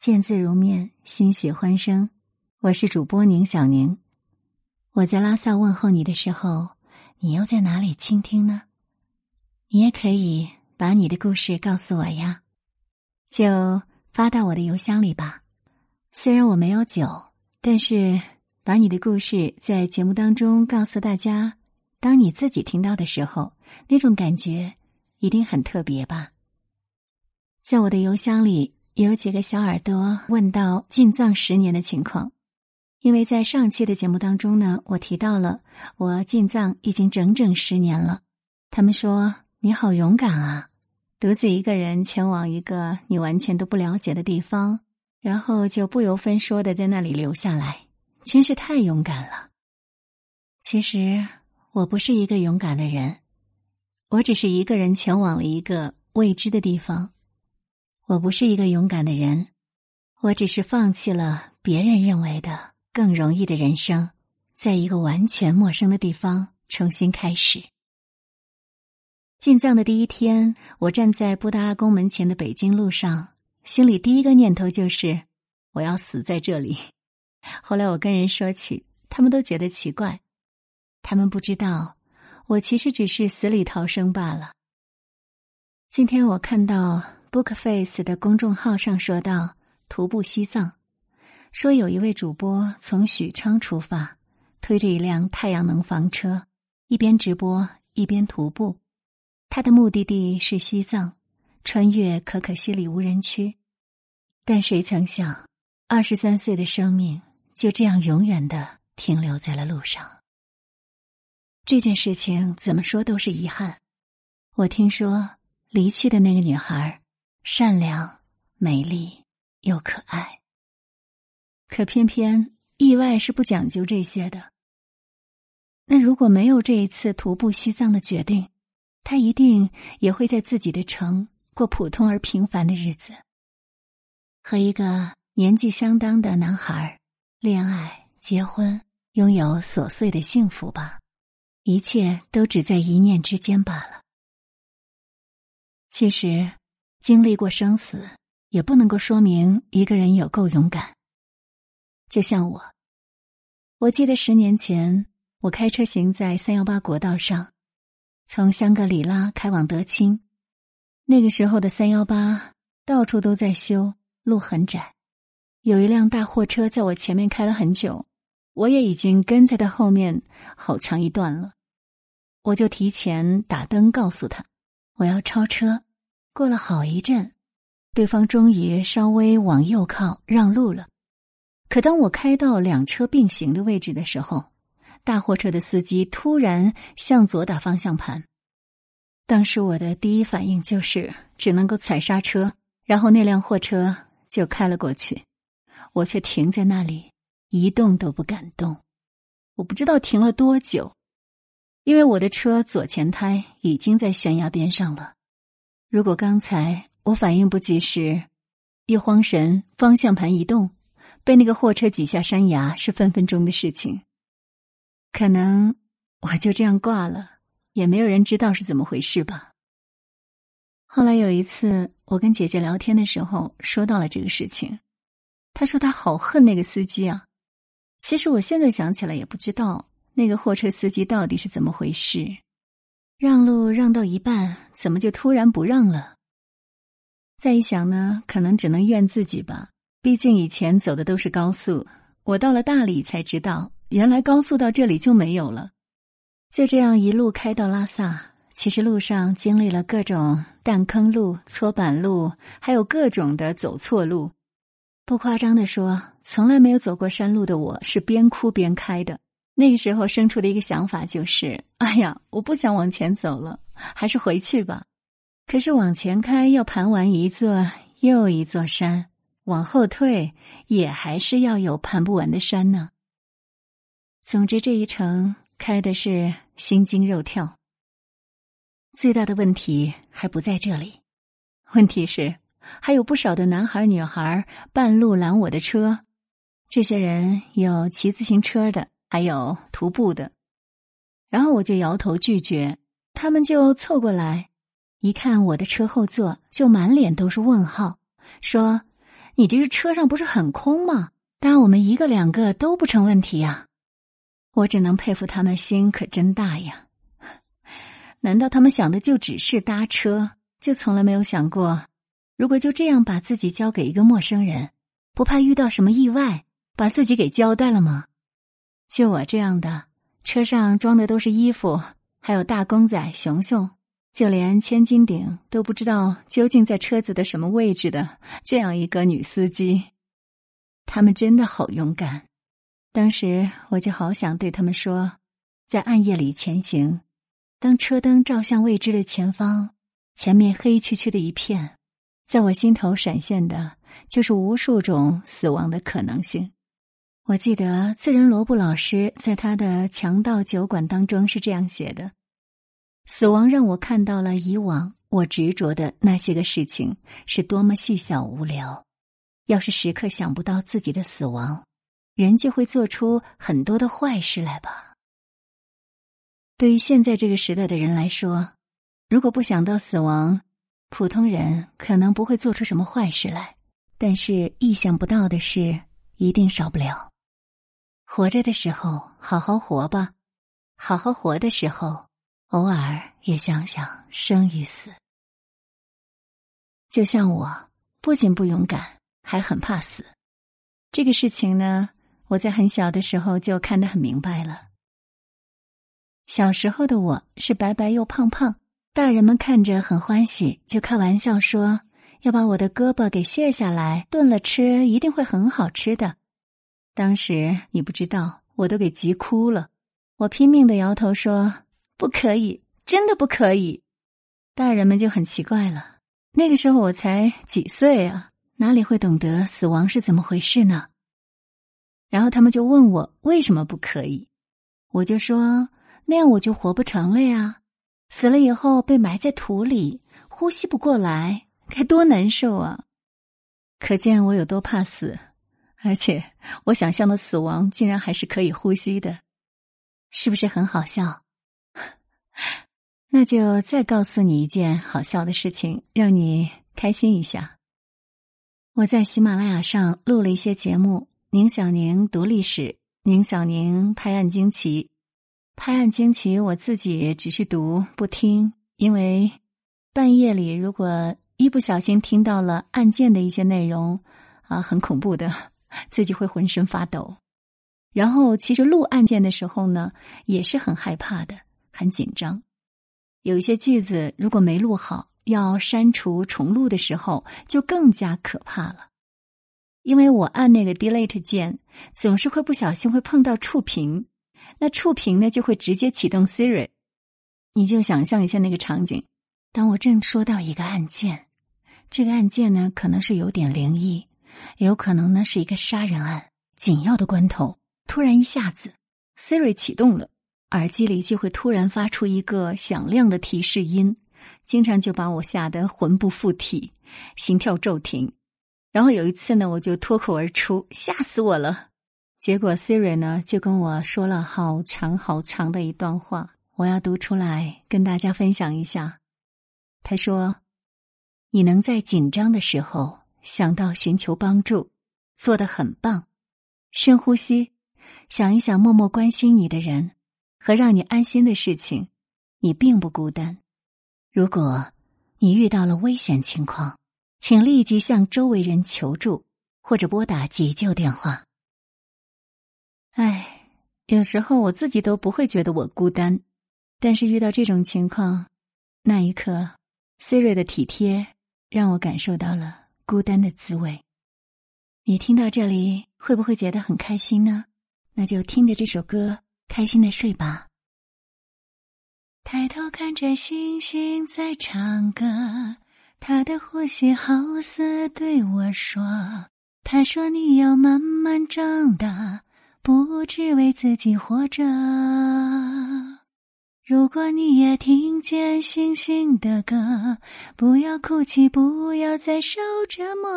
见字如面，欣喜欢声。我是主播宁小宁。我在拉萨问候你的时候，你又在哪里倾听呢？你也可以把你的故事告诉我呀，就发到我的邮箱里吧。虽然我没有酒，但是把你的故事在节目当中告诉大家，当你自己听到的时候，那种感觉一定很特别吧。在我的邮箱里。有几个小耳朵问到进藏十年的情况，因为在上期的节目当中呢，我提到了我进藏已经整整十年了。他们说你好勇敢啊，独自一个人前往一个你完全都不了解的地方，然后就不由分说的在那里留下来，真是太勇敢了。其实我不是一个勇敢的人，我只是一个人前往了一个未知的地方。我不是一个勇敢的人，我只是放弃了别人认为的更容易的人生，在一个完全陌生的地方重新开始。进藏的第一天，我站在布达拉宫门前的北京路上，心里第一个念头就是我要死在这里。后来我跟人说起，他们都觉得奇怪，他们不知道我其实只是死里逃生罢了。今天我看到。Bookface 的公众号上说道：“徒步西藏，说有一位主播从许昌出发，推着一辆太阳能房车，一边直播一边徒步。他的目的地是西藏，穿越可可西里无人区。但谁曾想，二十三岁的生命就这样永远的停留在了路上。这件事情怎么说都是遗憾。我听说离去的那个女孩。”善良、美丽又可爱，可偏偏意外是不讲究这些的。那如果没有这一次徒步西藏的决定，他一定也会在自己的城过普通而平凡的日子，和一个年纪相当的男孩恋爱、结婚，拥有琐碎的幸福吧。一切都只在一念之间罢了。其实。经历过生死，也不能够说明一个人有够勇敢。就像我，我记得十年前，我开车行在三幺八国道上，从香格里拉开往德清。那个时候的三幺八到处都在修，路很窄。有一辆大货车在我前面开了很久，我也已经跟在他后面好长一段了。我就提前打灯告诉他，我要超车。过了好一阵，对方终于稍微往右靠让路了。可当我开到两车并行的位置的时候，大货车的司机突然向左打方向盘。当时我的第一反应就是只能够踩刹车，然后那辆货车就开了过去，我却停在那里一动都不敢动。我不知道停了多久，因为我的车左前胎已经在悬崖边上了。如果刚才我反应不及时，一慌神，方向盘一动，被那个货车挤下山崖是分分钟的事情。可能我就这样挂了，也没有人知道是怎么回事吧。后来有一次，我跟姐姐聊天的时候说到了这个事情，她说她好恨那个司机啊。其实我现在想起来也不知道那个货车司机到底是怎么回事。让路让到一半，怎么就突然不让了？再一想呢，可能只能怨自己吧。毕竟以前走的都是高速，我到了大理才知道，原来高速到这里就没有了。就这样一路开到拉萨，其实路上经历了各种弹坑路、搓板路，还有各种的走错路。不夸张的说，从来没有走过山路的我，是边哭边开的。那个时候生出的一个想法就是：哎呀，我不想往前走了，还是回去吧。可是往前开要盘完一座又一座山，往后退也还是要有盘不完的山呢。总之这一程开的是心惊肉跳。最大的问题还不在这里，问题是还有不少的男孩女孩半路拦我的车，这些人有骑自行车的。还有徒步的，然后我就摇头拒绝，他们就凑过来，一看我的车后座，就满脸都是问号，说：“你这个车上不是很空吗？搭我们一个两个都不成问题呀。我只能佩服他们心可真大呀！难道他们想的就只是搭车，就从来没有想过，如果就这样把自己交给一个陌生人，不怕遇到什么意外，把自己给交代了吗？就我这样的，车上装的都是衣服，还有大公仔熊熊，就连千斤顶都不知道究竟在车子的什么位置的这样一个女司机，他们真的好勇敢。当时我就好想对他们说，在暗夜里前行，当车灯照向未知的前方，前面黑黢黢的一片，在我心头闪现的就是无数种死亡的可能性。我记得自仁罗布老师在他的《强盗酒馆》当中是这样写的：“死亡让我看到了以往我执着的那些个事情是多么细小无聊。要是时刻想不到自己的死亡。”人就会做出很多的坏事来吧。对于现在这个时代的人来说，如果不想到死亡，普通人可能不会做出什么坏事来。但是意想不到的事一定少不了。活着的时候好好活吧，好好活的时候，偶尔也想想生与死。就像我，不仅不勇敢，还很怕死。这个事情呢。我在很小的时候就看得很明白了。小时候的我是白白又胖胖，大人们看着很欢喜，就开玩笑说要把我的胳膊给卸下来炖了吃，一定会很好吃的。当时你不知道，我都给急哭了。我拼命的摇头说不可以，真的不可以。大人们就很奇怪了。那个时候我才几岁啊，哪里会懂得死亡是怎么回事呢？然后他们就问我为什么不可以，我就说那样我就活不成了呀，死了以后被埋在土里，呼吸不过来，该多难受啊！可见我有多怕死，而且我想象的死亡竟然还是可以呼吸的，是不是很好笑？那就再告诉你一件好笑的事情，让你开心一下。我在喜马拉雅上录了一些节目。宁小宁读历史，宁小宁拍案惊奇，拍案惊奇。我自己只是读不听，因为半夜里如果一不小心听到了案件的一些内容，啊，很恐怖的，自己会浑身发抖。然后其实录案件的时候呢，也是很害怕的，很紧张。有一些句子如果没录好，要删除重录的时候，就更加可怕了。因为我按那个 delete 键，总是会不小心会碰到触屏，那触屏呢就会直接启动 Siri。你就想象一下那个场景：当我正说到一个案件，这个案件呢可能是有点灵异，有可能呢是一个杀人案，紧要的关头，突然一下子 Siri 启动了，耳机里就会突然发出一个响亮的提示音，经常就把我吓得魂不附体，心跳骤停。然后有一次呢，我就脱口而出，吓死我了。结果 Siri 呢就跟我说了好长好长的一段话，我要读出来跟大家分享一下。他说：“你能在紧张的时候想到寻求帮助，做得很棒。深呼吸，想一想默默关心你的人和让你安心的事情，你并不孤单。如果你遇到了危险情况。”请立即向周围人求助，或者拨打急救电话。唉，有时候我自己都不会觉得我孤单，但是遇到这种情况，那一刻，Siri 的体贴让我感受到了孤单的滋味。你听到这里会不会觉得很开心呢？那就听着这首歌，开心的睡吧。抬头看着星星在唱歌。他的呼吸好似对我说：“他说你要慢慢长大，不只为自己活着。如果你也听见星星的歌，不要哭泣，不要再受折磨。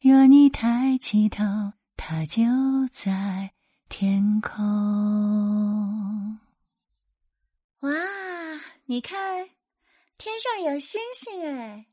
若你抬起头，它就在天空。哇，你看。”天上有星星哎。